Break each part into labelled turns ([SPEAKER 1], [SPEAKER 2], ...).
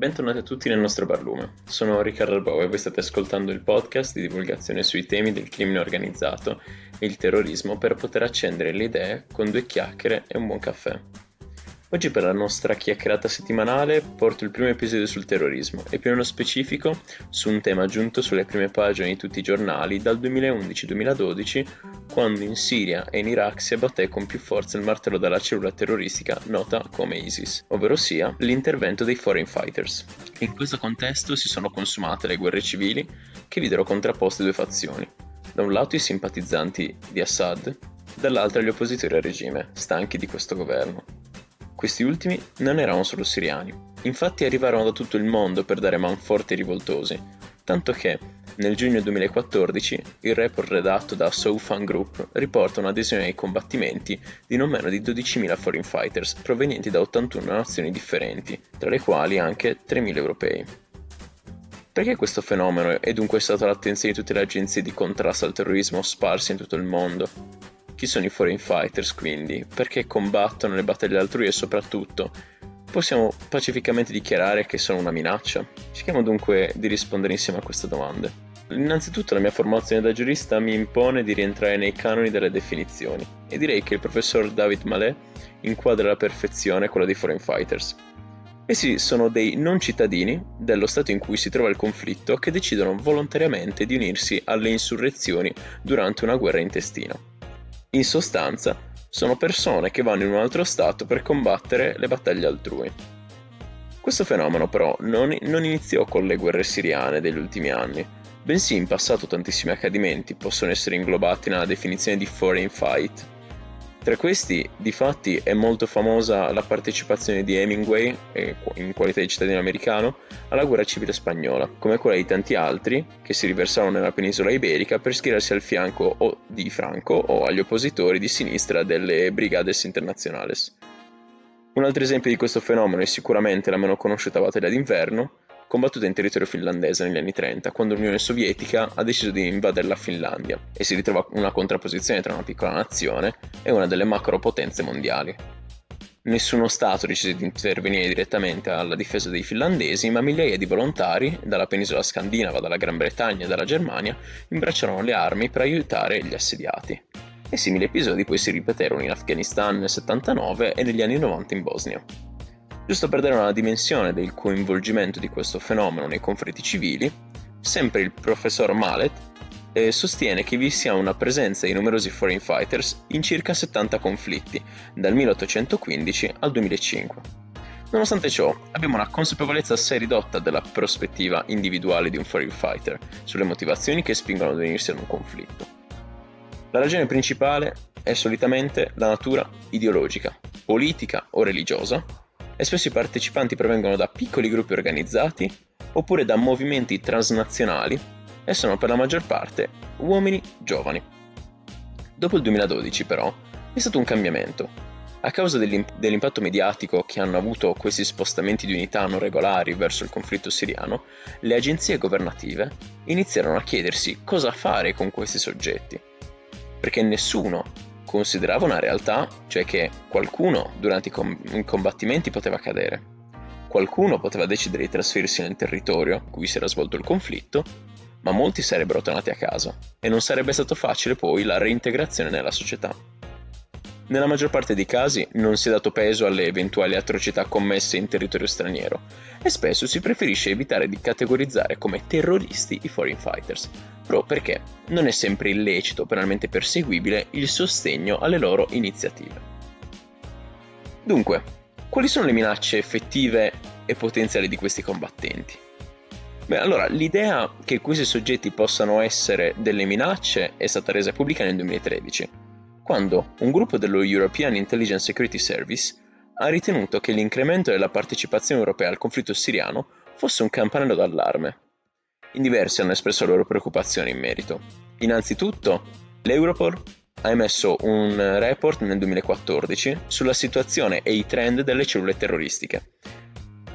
[SPEAKER 1] bentornati a tutti nel nostro barlume. Sono Riccardo Arbau e voi state ascoltando il podcast di divulgazione sui temi del crimine organizzato e il terrorismo per poter accendere le idee con due chiacchiere e un buon caffè. Oggi per la nostra chiacchierata settimanale porto il primo episodio sul terrorismo e più nello specifico su un tema giunto sulle prime pagine di tutti i giornali dal 2011-2012 quando in Siria e in Iraq si abbatté con più forza il martello della cellula terroristica nota come ISIS, ovvero sia l'intervento dei foreign fighters. In questo contesto si sono consumate le guerre civili che videro contrapposte due fazioni. Da un lato i simpatizzanti di Assad, dall'altro gli oppositori al regime, stanchi di questo governo. Questi ultimi non erano solo siriani, infatti arrivarono da tutto il mondo per dare manforti ai rivoltosi, tanto che nel giugno 2014 il report redatto da Soufan Group riporta un'adesione ai combattimenti di non meno di 12.000 foreign fighters provenienti da 81 nazioni differenti, tra le quali anche 3.000 europei. Perché questo fenomeno è dunque stato all'attenzione di tutte le agenzie di contrasto al terrorismo sparse in tutto il mondo? Chi sono i foreign fighters quindi? Perché combattono le battaglie altrui e soprattutto possiamo pacificamente dichiarare che sono una minaccia? Cerchiamo dunque di rispondere insieme a queste domande. Innanzitutto la mia formazione da giurista mi impone di rientrare nei canoni delle definizioni e direi che il professor David Malé inquadra alla perfezione quella dei foreign fighters. Essi sono dei non cittadini dello stato in cui si trova il conflitto che decidono volontariamente di unirsi alle insurrezioni durante una guerra intestina. In sostanza, sono persone che vanno in un altro stato per combattere le battaglie altrui. Questo fenomeno però non, non iniziò con le guerre siriane degli ultimi anni, bensì in passato tantissimi accadimenti possono essere inglobati nella definizione di foreign fight, tra questi, difatti, è molto famosa la partecipazione di Hemingway, in qualità di cittadino americano, alla guerra civile spagnola, come quella di tanti altri che si riversarono nella penisola iberica per schierarsi al fianco o di Franco o agli oppositori di sinistra delle Brigades Internazionales. Un altro esempio di questo fenomeno è sicuramente la meno conosciuta battaglia d'inverno, combattuta in territorio finlandese negli anni 30, quando l'Unione Sovietica ha deciso di invadere la Finlandia e si ritrova una contrapposizione tra una piccola nazione e una delle macropotenze mondiali. Nessuno Stato decise di intervenire direttamente alla difesa dei finlandesi, ma migliaia di volontari, dalla penisola scandinava, dalla Gran Bretagna e dalla Germania, imbracciarono le armi per aiutare gli assediati. E simili episodi poi si ripeterono in Afghanistan nel 79 e negli anni 90 in Bosnia. Giusto per dare una dimensione del coinvolgimento di questo fenomeno nei conflitti civili, sempre il professor Mallet eh, sostiene che vi sia una presenza di numerosi foreign fighters in circa 70 conflitti, dal 1815 al 2005. Nonostante ciò, abbiamo una consapevolezza assai ridotta della prospettiva individuale di un foreign fighter, sulle motivazioni che spingono ad unirsi ad un conflitto. La ragione principale è solitamente la natura ideologica, politica o religiosa e spesso i partecipanti provengono da piccoli gruppi organizzati oppure da movimenti transnazionali e sono per la maggior parte uomini giovani. Dopo il 2012 però è stato un cambiamento. A causa dell'impatto mediatico che hanno avuto questi spostamenti di unità non regolari verso il conflitto siriano, le agenzie governative iniziarono a chiedersi cosa fare con questi soggetti. Perché nessuno considerava una realtà, cioè che qualcuno durante i, com- combattimenti poteva cadere. Qualcuno poteva decidere di trasferirsi nel territorio in cui si era svolto il conflitto, ma molti sarebbero tornati a casa e non sarebbe stato facile poi la reintegrazione nella società. Nella maggior parte dei casi non si è dato peso alle eventuali atrocità commesse in territorio straniero e spesso si preferisce evitare di categorizzare come terroristi i foreign fighters, proprio perché non è sempre illecito penalmente perseguibile il sostegno alle loro iniziative. Dunque, quali sono le minacce effettive e potenziali di questi combattenti? Beh, allora, l'idea che questi soggetti possano essere delle minacce è stata resa pubblica nel 2013 quando un gruppo dello European Intelligence Security Service ha ritenuto che l'incremento della partecipazione europea al conflitto siriano fosse un campanello d'allarme. In diversi hanno espresso le loro preoccupazioni in merito. Innanzitutto, l'Europol ha emesso un report nel 2014 sulla situazione e i trend delle cellule terroristiche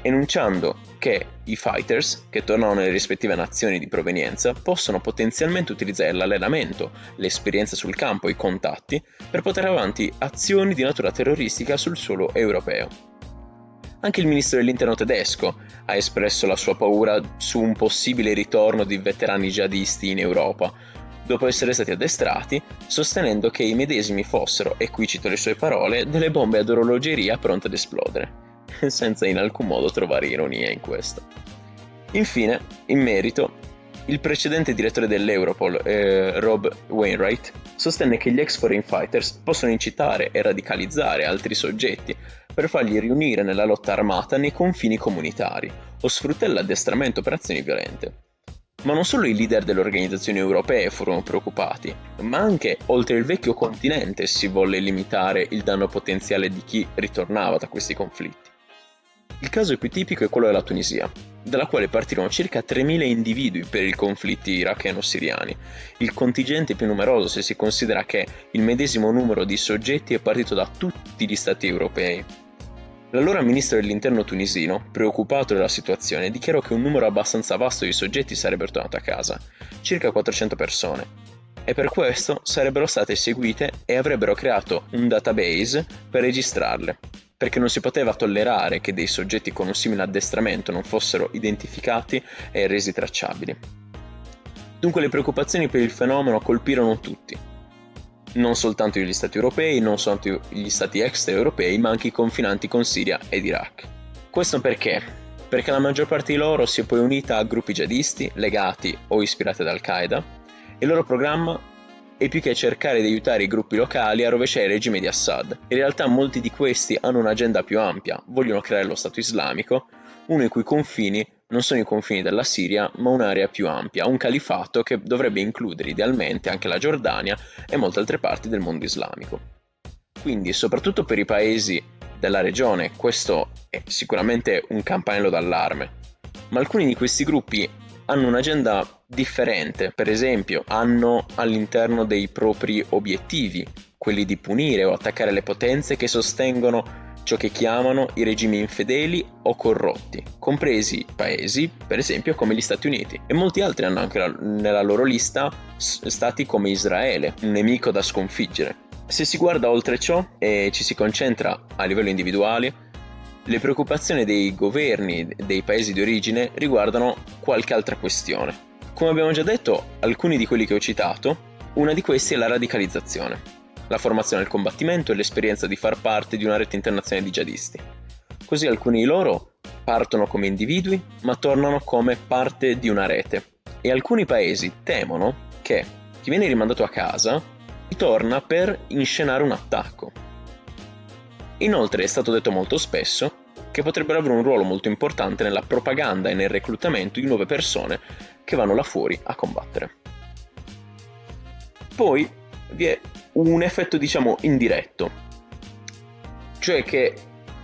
[SPEAKER 1] enunciando che i fighters, che tornano nelle rispettive nazioni di provenienza, possono potenzialmente utilizzare l'allenamento, l'esperienza sul campo, i contatti, per portare avanti azioni di natura terroristica sul suolo europeo. Anche il ministro dell'interno tedesco ha espresso la sua paura su un possibile ritorno di veterani jihadisti in Europa, dopo essere stati addestrati, sostenendo che i medesimi fossero, e qui cito le sue parole, delle bombe ad orologeria pronte ad esplodere, senza in alcun modo trovare ironia in questo. Infine, in merito, il precedente direttore dell'Europol, eh, Rob Wainwright, sostenne che gli ex-foreign fighters possono incitare e radicalizzare altri soggetti per farli riunire nella lotta armata nei confini comunitari o sfruttare l'addestramento operazioni violente. Ma non solo i leader delle organizzazioni europee furono preoccupati, ma anche oltre il vecchio continente si volle limitare il danno potenziale di chi ritornava da questi conflitti. Il caso più tipico è quello della Tunisia, dalla quale partirono circa 3.000 individui per i conflitti iracheno-siriani, il contingente più numeroso se si considera che il medesimo numero di soggetti è partito da tutti gli stati europei. L'allora ministro dell'interno tunisino, preoccupato della situazione, dichiarò che un numero abbastanza vasto di soggetti sarebbero tornati a casa, circa 400 persone, e per questo sarebbero state seguite e avrebbero creato un database per registrarle perché non si poteva tollerare che dei soggetti con un simile addestramento non fossero identificati e resi tracciabili. Dunque le preoccupazioni per il fenomeno colpirono tutti, non soltanto gli stati europei, non soltanto gli stati extraeuropei, ma anche i confinanti con Siria ed Iraq. Questo perché? Perché la maggior parte di loro si è poi unita a gruppi jihadisti legati o ispirati ad Al-Qaeda e il loro programma e più che cercare di aiutare i gruppi locali a rovesciare il regime di Assad. In realtà molti di questi hanno un'agenda più ampia, vogliono creare lo Stato islamico, uno i cui confini non sono i confini della Siria, ma un'area più ampia, un califato che dovrebbe includere idealmente anche la Giordania e molte altre parti del mondo islamico. Quindi, soprattutto per i paesi della regione, questo è sicuramente un campanello d'allarme, ma alcuni di questi gruppi hanno un'agenda differente, per esempio hanno all'interno dei propri obiettivi quelli di punire o attaccare le potenze che sostengono ciò che chiamano i regimi infedeli o corrotti, compresi paesi, per esempio, come gli Stati Uniti, e molti altri hanno anche la, nella loro lista stati come Israele, un nemico da sconfiggere. Se si guarda oltre ciò e ci si concentra a livello individuale, le preoccupazioni dei governi dei paesi di origine riguardano qualche altra questione. Come abbiamo già detto, alcuni di quelli che ho citato, una di questi è la radicalizzazione, la formazione al combattimento e l'esperienza di far parte di una rete internazionale di jihadisti. Così alcuni di loro partono come individui, ma tornano come parte di una rete. E alcuni paesi temono che chi viene rimandato a casa ritorna per inscenare un attacco, Inoltre è stato detto molto spesso che potrebbero avere un ruolo molto importante nella propaganda e nel reclutamento di nuove persone che vanno là fuori a combattere. Poi vi è un effetto diciamo indiretto, cioè che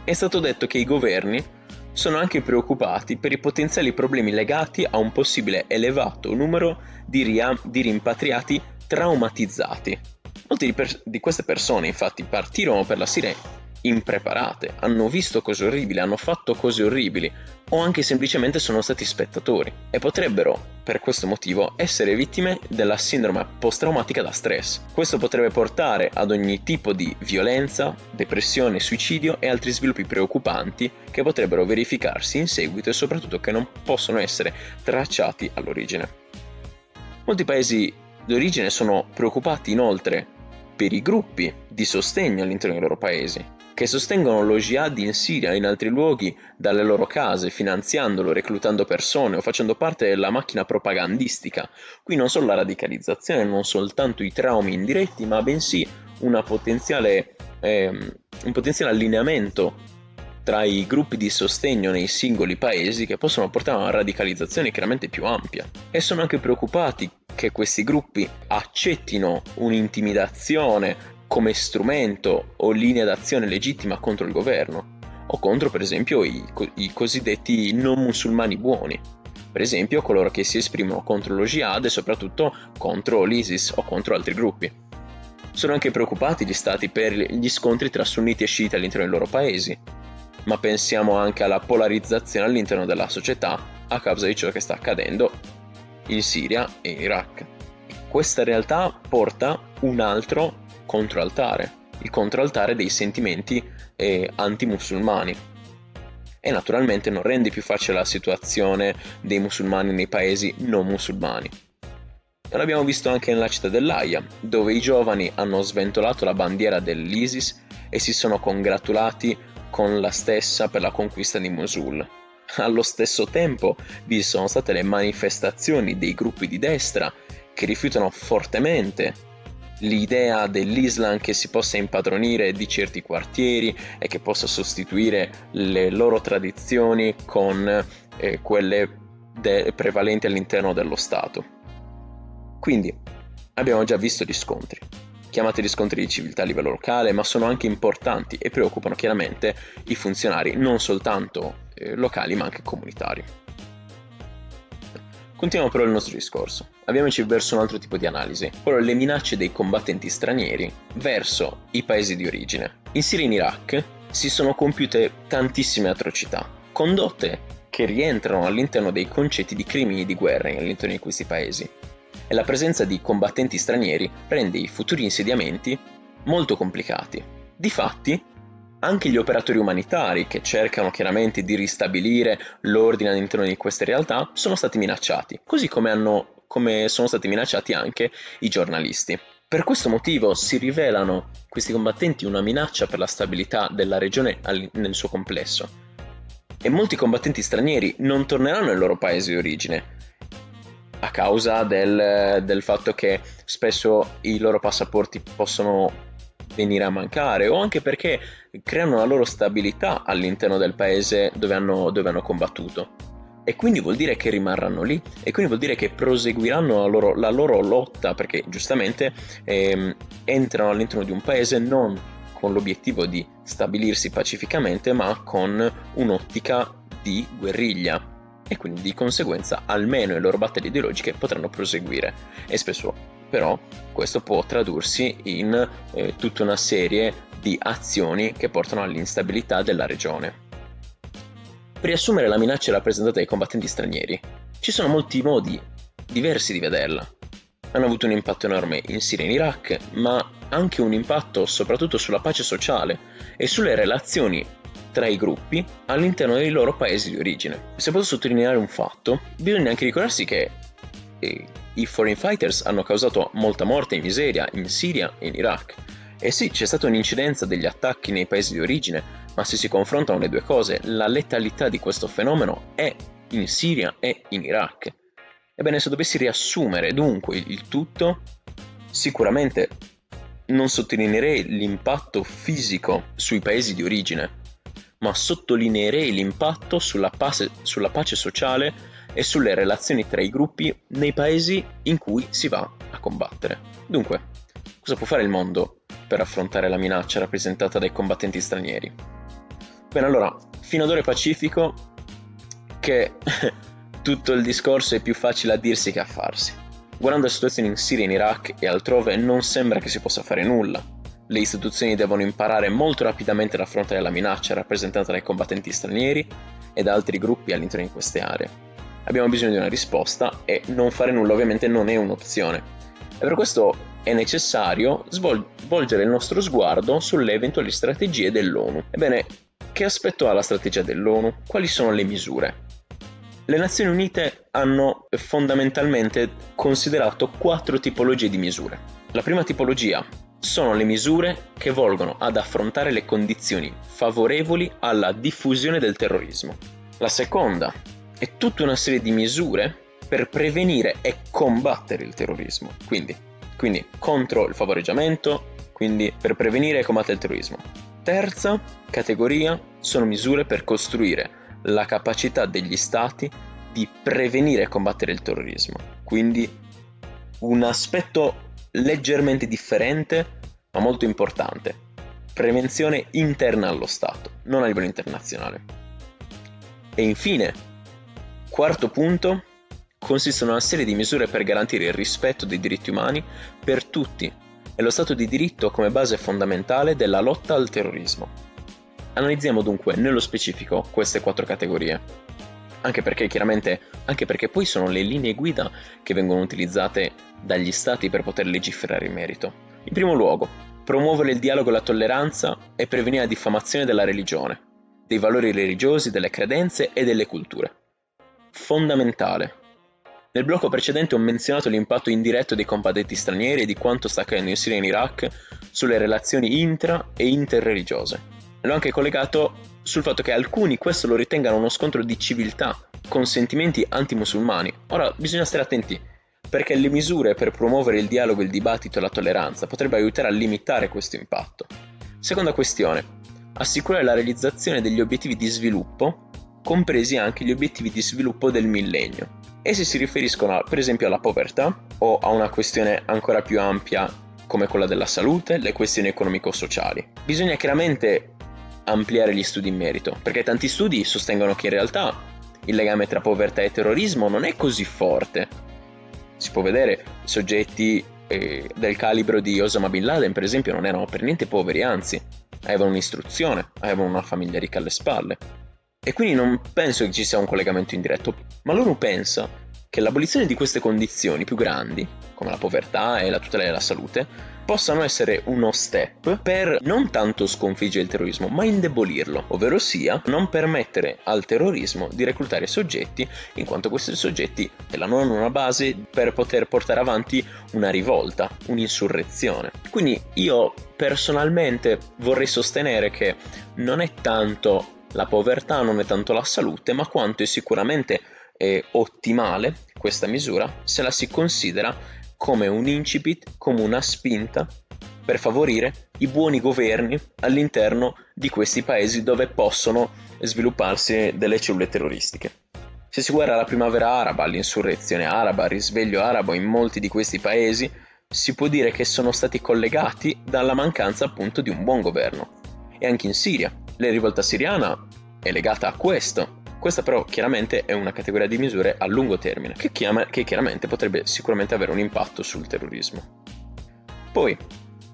[SPEAKER 1] è stato detto che i governi sono anche preoccupati per i potenziali problemi legati a un possibile elevato numero di, ria- di rimpatriati traumatizzati. Molte di, per- di queste persone infatti partirono per la Siria impreparate, hanno visto cose orribili, hanno fatto cose orribili o anche semplicemente sono stati spettatori e potrebbero, per questo motivo, essere vittime della sindrome post-traumatica da stress. Questo potrebbe portare ad ogni tipo di violenza, depressione, suicidio e altri sviluppi preoccupanti che potrebbero verificarsi in seguito e soprattutto che non possono essere tracciati all'origine. Molti paesi d'origine sono preoccupati inoltre per i gruppi di sostegno all'interno dei loro paesi, che sostengono lo jihad in Siria e in altri luoghi dalle loro case, finanziandolo, reclutando persone o facendo parte della macchina propagandistica. Qui non solo la radicalizzazione, non soltanto i traumi indiretti, ma bensì potenziale, ehm, un potenziale allineamento tra i gruppi di sostegno nei singoli paesi che possono portare a una radicalizzazione chiaramente più ampia. E sono anche preoccupati che questi gruppi accettino un'intimidazione come strumento o linea d'azione legittima contro il governo, o contro per esempio i, i cosiddetti non musulmani buoni, per esempio coloro che si esprimono contro lo jihad e soprattutto contro l'ISIS o contro altri gruppi. Sono anche preoccupati gli stati per gli scontri tra sunniti e sciiti all'interno dei loro paesi, ma pensiamo anche alla polarizzazione all'interno della società a causa di ciò che sta accadendo in Siria e in Iraq. Questa realtà porta un altro controaltare, il controaltare dei sentimenti eh, anti-musulmani. e naturalmente non rende più facile la situazione dei musulmani nei paesi non musulmani. L'abbiamo visto anche nella città dell'Aia, dove i giovani hanno sventolato la bandiera dell'ISIS e si sono congratulati con la stessa per la conquista di Mosul. Allo stesso tempo vi sono state le manifestazioni dei gruppi di destra che rifiutano fortemente l'idea dell'Islam che si possa impadronire di certi quartieri e che possa sostituire le loro tradizioni con eh, quelle de- prevalenti all'interno dello Stato. Quindi abbiamo già visto gli scontri, chiamati riscontri di civiltà a livello locale, ma sono anche importanti e preoccupano chiaramente i funzionari non soltanto eh, locali ma anche comunitari. Continuiamo però il nostro discorso. Abbiamoci verso un altro tipo di analisi, ovvero le minacce dei combattenti stranieri verso i paesi di origine. In Siria e in Iraq si sono compiute tantissime atrocità, condotte che rientrano all'interno dei concetti di crimini di guerra all'interno di questi paesi e la presenza di combattenti stranieri rende i futuri insediamenti molto complicati. Difatti, anche gli operatori umanitari, che cercano chiaramente di ristabilire l'ordine all'interno di queste realtà, sono stati minacciati, così come, hanno, come sono stati minacciati anche i giornalisti. Per questo motivo si rivelano questi combattenti una minaccia per la stabilità della regione nel suo complesso. E molti combattenti stranieri non torneranno ai loro paesi di origine, a causa del, del fatto che spesso i loro passaporti possono venire a mancare o anche perché creano la loro stabilità all'interno del paese dove hanno, dove hanno, combattuto. E quindi vuol dire che rimarranno lì e quindi vuol dire che proseguiranno la loro, la loro lotta perché giustamente ehm, entrano all'interno di un paese non con l'obiettivo di stabilirsi pacificamente ma con un'ottica di guerriglia e quindi di conseguenza almeno le loro battaglie ideologiche potranno proseguire e spesso però questo può tradursi in eh, tutta una serie di azioni che portano all'instabilità della regione. Per riassumere la minaccia rappresentata dai combattenti stranieri, ci sono molti modi diversi di vederla. Hanno avuto un impatto enorme in Siria e in Iraq, ma anche un impatto soprattutto sulla pace sociale e sulle relazioni tra i gruppi all'interno dei loro paesi di origine. Se posso sottolineare un fatto, bisogna anche ricordarsi che eh, i foreign fighters hanno causato molta morte e miseria in Siria e in Iraq. E sì, c'è stata un'incidenza degli attacchi nei paesi di origine, ma se si confrontano le due cose, la letalità di questo fenomeno è in Siria e in Iraq. Ebbene, se dovessi riassumere dunque il tutto, sicuramente non sottolineerei l'impatto fisico sui paesi di origine, ma sottolineerei l'impatto sulla pace, sulla pace sociale e sulle relazioni tra i gruppi nei paesi in cui si va a combattere. Dunque, cosa può fare il mondo per affrontare la minaccia rappresentata dai combattenti stranieri? Bene, allora, fino ad ora è pacifico che tutto il discorso è più facile a dirsi che a farsi. Guardando la situazione in Siria, in Iraq e altrove non sembra che si possa fare nulla le istituzioni devono imparare molto rapidamente ad affrontare la minaccia rappresentata dai combattenti stranieri e da altri gruppi all'interno di queste aree. Abbiamo bisogno di una risposta e non fare nulla ovviamente non è un'opzione. E per questo è necessario svolgere il nostro sguardo sulle eventuali strategie dell'ONU. Ebbene, che aspetto ha la strategia dell'ONU? Quali sono le misure? Le Nazioni Unite hanno fondamentalmente considerato quattro tipologie di misure. La prima tipologia sono le misure che volgono ad affrontare le condizioni favorevoli alla diffusione del terrorismo. La seconda è tutta una serie di misure per prevenire e combattere il terrorismo, quindi, quindi contro il favoreggiamento, quindi per prevenire e combattere il terrorismo. Terza categoria sono misure per costruire la capacità degli stati di prevenire e combattere il terrorismo, quindi un aspetto leggermente differente ma molto importante. Prevenzione interna allo Stato, non a livello internazionale. E infine, quarto punto, consiste in una serie di misure per garantire il rispetto dei diritti umani per tutti e lo Stato di diritto come base fondamentale della lotta al terrorismo. Analizziamo dunque nello specifico queste quattro categorie anche perché chiaramente, anche perché poi sono le linee guida che vengono utilizzate dagli stati per poter legiferare in merito. In primo luogo, promuovere il dialogo e la tolleranza e prevenire la diffamazione della religione, dei valori religiosi, delle credenze e delle culture. Fondamentale. Nel blocco precedente ho menzionato l'impatto indiretto dei combattenti stranieri e di quanto sta accadendo in Siria e in Iraq sulle relazioni intra e interreligiose. L'ho anche collegato sul fatto che alcuni questo lo ritengano uno scontro di civiltà con sentimenti antimusulmani. Ora bisogna stare attenti perché le misure per promuovere il dialogo, il dibattito e la tolleranza potrebbero aiutare a limitare questo impatto. Seconda questione, assicurare la realizzazione degli obiettivi di sviluppo, compresi anche gli obiettivi di sviluppo del millennio. Essi si riferiscono per esempio alla povertà o a una questione ancora più ampia come quella della salute, le questioni economico-sociali. Bisogna chiaramente ampliare gli studi in merito, perché tanti studi sostengono che in realtà il legame tra povertà e terrorismo non è così forte, si può vedere soggetti eh, del calibro di Osama Bin Laden, per esempio, non erano per niente poveri, anzi, avevano un'istruzione, avevano una famiglia ricca alle spalle. E quindi non penso che ci sia un collegamento indiretto, ma l'ONU pensa che l'abolizione di queste condizioni più grandi, come la povertà e la tutela della salute, possano essere uno step per non tanto sconfiggere il terrorismo, ma indebolirlo, ovvero sia non permettere al terrorismo di reclutare soggetti, in quanto questi soggetti non hanno una base per poter portare avanti una rivolta, un'insurrezione. Quindi io personalmente vorrei sostenere che non è tanto la povertà, non è tanto la salute, ma quanto è sicuramente eh, ottimale questa misura se la si considera come un incipit, come una spinta per favorire i buoni governi all'interno di questi paesi dove possono svilupparsi delle cellule terroristiche. Se si guarda la primavera araba, l'insurrezione araba, il risveglio arabo in molti di questi paesi, si può dire che sono stati collegati dalla mancanza appunto di un buon governo. E anche in Siria, la rivolta siriana è legata a questo, questa però chiaramente è una categoria di misure a lungo termine, che, chiama, che chiaramente potrebbe sicuramente avere un impatto sul terrorismo. Poi,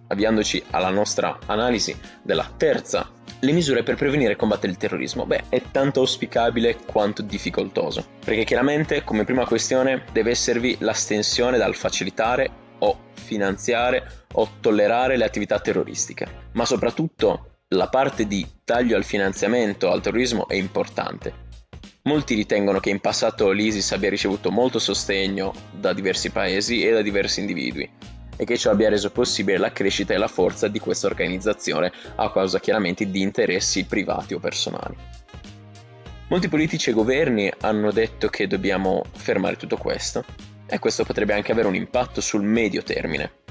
[SPEAKER 1] avviandoci alla nostra analisi della terza, le misure per prevenire e combattere il terrorismo. Beh, è tanto auspicabile quanto difficoltoso, perché chiaramente come prima questione deve esservi l'astensione dal facilitare o finanziare o tollerare le attività terroristiche, ma soprattutto la parte di taglio al finanziamento al terrorismo è importante, Molti ritengono che in passato l'ISIS abbia ricevuto molto sostegno da diversi paesi e da diversi individui e che ciò abbia reso possibile la crescita e la forza di questa organizzazione a causa chiaramente di interessi privati o personali. Molti politici e governi hanno detto che dobbiamo fermare tutto questo e questo potrebbe anche avere un impatto sul medio termine.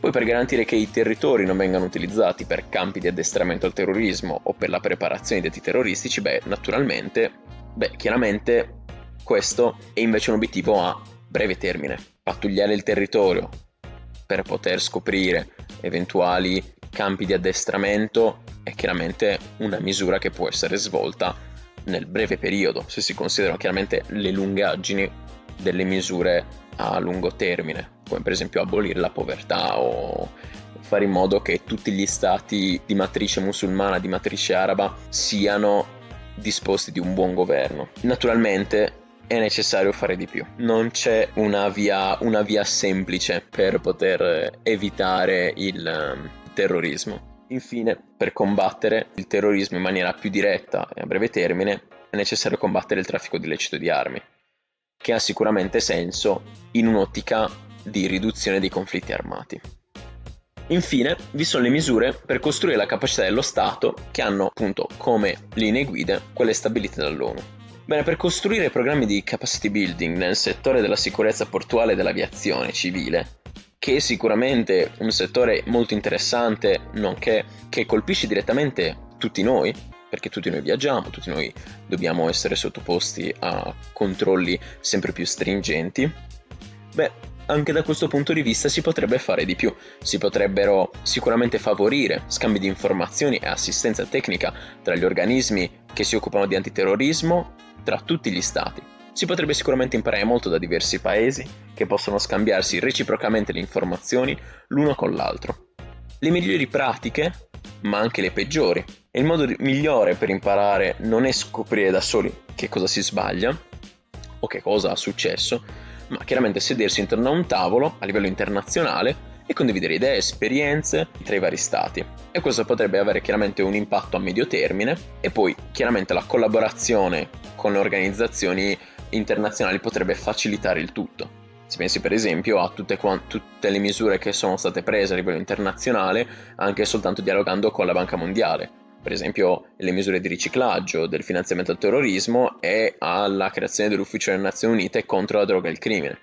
[SPEAKER 1] Poi per garantire che i territori non vengano utilizzati per campi di addestramento al terrorismo o per la preparazione di atti terroristici, beh, naturalmente Beh, chiaramente questo è invece un obiettivo a breve termine, pattugliare il territorio per poter scoprire eventuali campi di addestramento è chiaramente una misura che può essere svolta nel breve periodo, se si considerano chiaramente le lungaggini delle misure a lungo termine, come per esempio abolire la povertà o fare in modo che tutti gli stati di matrice musulmana, di matrice araba siano disposti di un buon governo. Naturalmente è necessario fare di più. Non c'è una via, una via semplice per poter evitare il um, terrorismo. Infine, per combattere il terrorismo in maniera più diretta e a breve termine, è necessario combattere il traffico illecito di armi, che ha sicuramente senso in un'ottica di riduzione dei conflitti armati. Infine, vi sono le misure per costruire la capacità dello Stato che hanno appunto come linee guida quelle stabilite dall'ONU. Bene, per costruire programmi di capacity building nel settore della sicurezza portuale e dell'aviazione civile, che è sicuramente un settore molto interessante, nonché che colpisce direttamente tutti noi, perché tutti noi viaggiamo, tutti noi dobbiamo essere sottoposti a controlli sempre più stringenti, beh, anche da questo punto di vista si potrebbe fare di più. Si potrebbero sicuramente favorire scambi di informazioni e assistenza tecnica tra gli organismi che si occupano di antiterrorismo tra tutti gli stati. Si potrebbe sicuramente imparare molto da diversi paesi che possono scambiarsi reciprocamente le informazioni l'uno con l'altro. Le migliori pratiche, ma anche le peggiori. E il modo migliore per imparare non è scoprire da soli che cosa si sbaglia o che cosa ha successo, ma chiaramente sedersi intorno a un tavolo a livello internazionale e condividere idee e esperienze tra i vari stati. E questo potrebbe avere chiaramente un impatto a medio termine e poi chiaramente la collaborazione con le organizzazioni internazionali potrebbe facilitare il tutto. Si pensi per esempio a tutte, tutte, le misure che sono state prese a livello internazionale anche soltanto dialogando con la Banca Mondiale, per esempio le misure di riciclaggio, del finanziamento al terrorismo e alla creazione dell'Ufficio delle Nazioni Unite contro la droga e il crimine.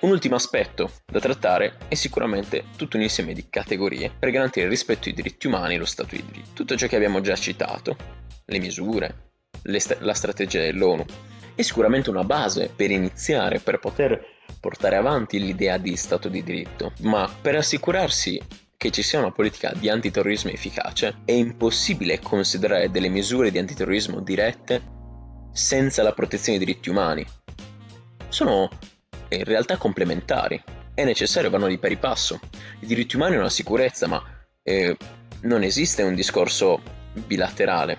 [SPEAKER 1] Un ultimo aspetto da trattare è sicuramente tutto un insieme di categorie per garantire il rispetto ai diritti umani e lo Stato di diritto. Tutto ciò che abbiamo già citato, le misure, le st- la strategia dell'ONU, è sicuramente una base per iniziare, per poter portare avanti l'idea di Stato di diritto, ma per assicurarsi che ci sia una politica di antiterrorismo efficace, è impossibile considerare delle misure di antiterrorismo dirette senza la protezione dei diritti umani. Sono in realtà complementari. È necessario, vanno di pari passo. I diritti umani è una sicurezza, ma eh, non esiste un discorso bilaterale.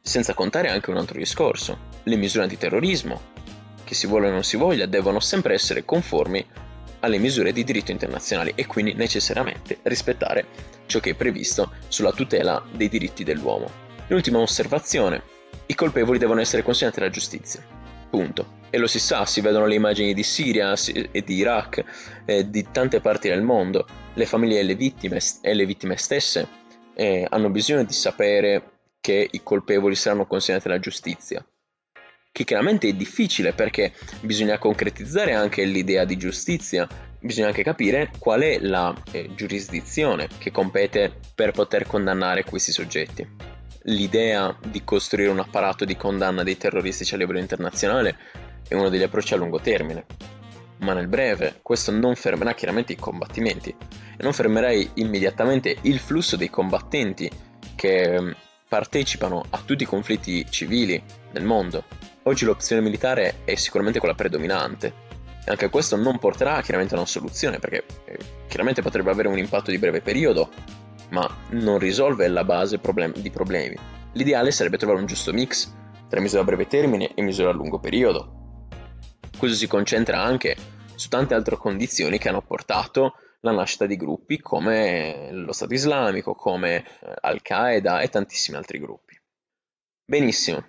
[SPEAKER 1] Senza contare anche un altro discorso. Le misure antiterrorismo, che si vuole o non si voglia, devono sempre essere conformi alle misure di diritto internazionale e quindi necessariamente rispettare ciò che è previsto sulla tutela dei diritti dell'uomo. L'ultima osservazione. I colpevoli devono essere consegnati alla giustizia. Punto. E lo si sa, si vedono le immagini di Siria e di Iraq e di tante parti del mondo. Le famiglie e le vittime, e le vittime stesse eh, hanno bisogno di sapere che i colpevoli saranno consegnati alla giustizia. Che chiaramente è difficile perché bisogna concretizzare anche l'idea di giustizia, bisogna anche capire qual è la eh, giurisdizione che compete per poter condannare questi soggetti l'idea di costruire un apparato di condanna dei terroristici a livello internazionale è uno degli approcci a lungo termine. Ma nel breve questo non fermerà chiaramente i combattimenti e non fermerà immediatamente il flusso dei combattenti che mm, partecipano a tutti i conflitti civili nel mondo. Oggi l'opzione militare è sicuramente quella predominante. E anche questo non porterà chiaramente a una soluzione perché eh, chiaramente potrebbe avere un impatto di breve periodo, ma non risolve la base problem- di problemi. L'ideale sarebbe trovare un giusto mix tra misure a breve termine e misure a lungo periodo. Questo si concentra anche su tante altre condizioni che hanno portato la nascita di gruppi come lo Stato islamico, come eh, Al-Qaeda e tantissimi altri gruppi. Benissimo.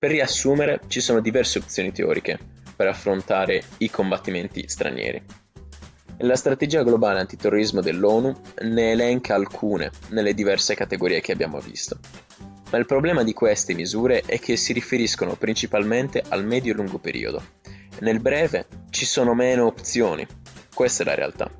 [SPEAKER 1] Per riassumere, ci sono diverse opzioni teoriche per affrontare i combattimenti stranieri. La strategia globale antiterrorismo dell'ONU ne elenca alcune nelle diverse categorie che abbiamo visto. Ma il problema di queste misure è che si riferiscono principalmente al medio e lungo periodo. Nel breve ci sono meno opzioni, questa è la realtà.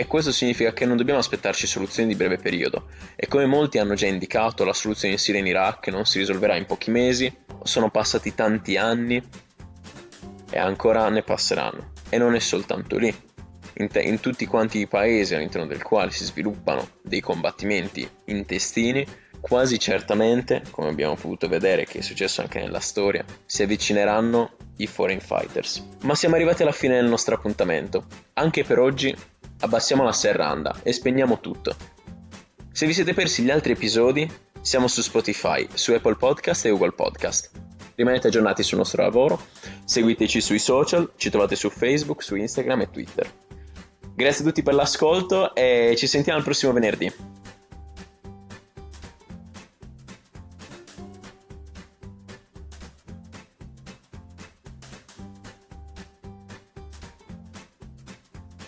[SPEAKER 1] E questo significa che non dobbiamo aspettarci soluzioni di breve periodo. E come molti hanno già indicato, la soluzione in Siria e in Iraq non si risolverà in pochi mesi, sono passati tanti anni e ancora ne passeranno. E non è soltanto lì in, te- in tutti quanti i paesi all'interno del quale si sviluppano dei combattimenti intestini, quasi certamente, come abbiamo potuto vedere che è successo anche nella storia, si avvicineranno i foreign fighters. Ma siamo arrivati alla fine del nostro appuntamento. Anche per oggi abbassiamo la serranda e spegniamo tutto. Se vi siete persi gli altri episodi, siamo su Spotify, su Apple Podcast e Google Podcast. Rimanete aggiornati sul nostro lavoro, seguiteci sui social, ci trovate su Facebook, su Instagram e Twitter. Grazie a tutti per l'ascolto e ci sentiamo il prossimo venerdì.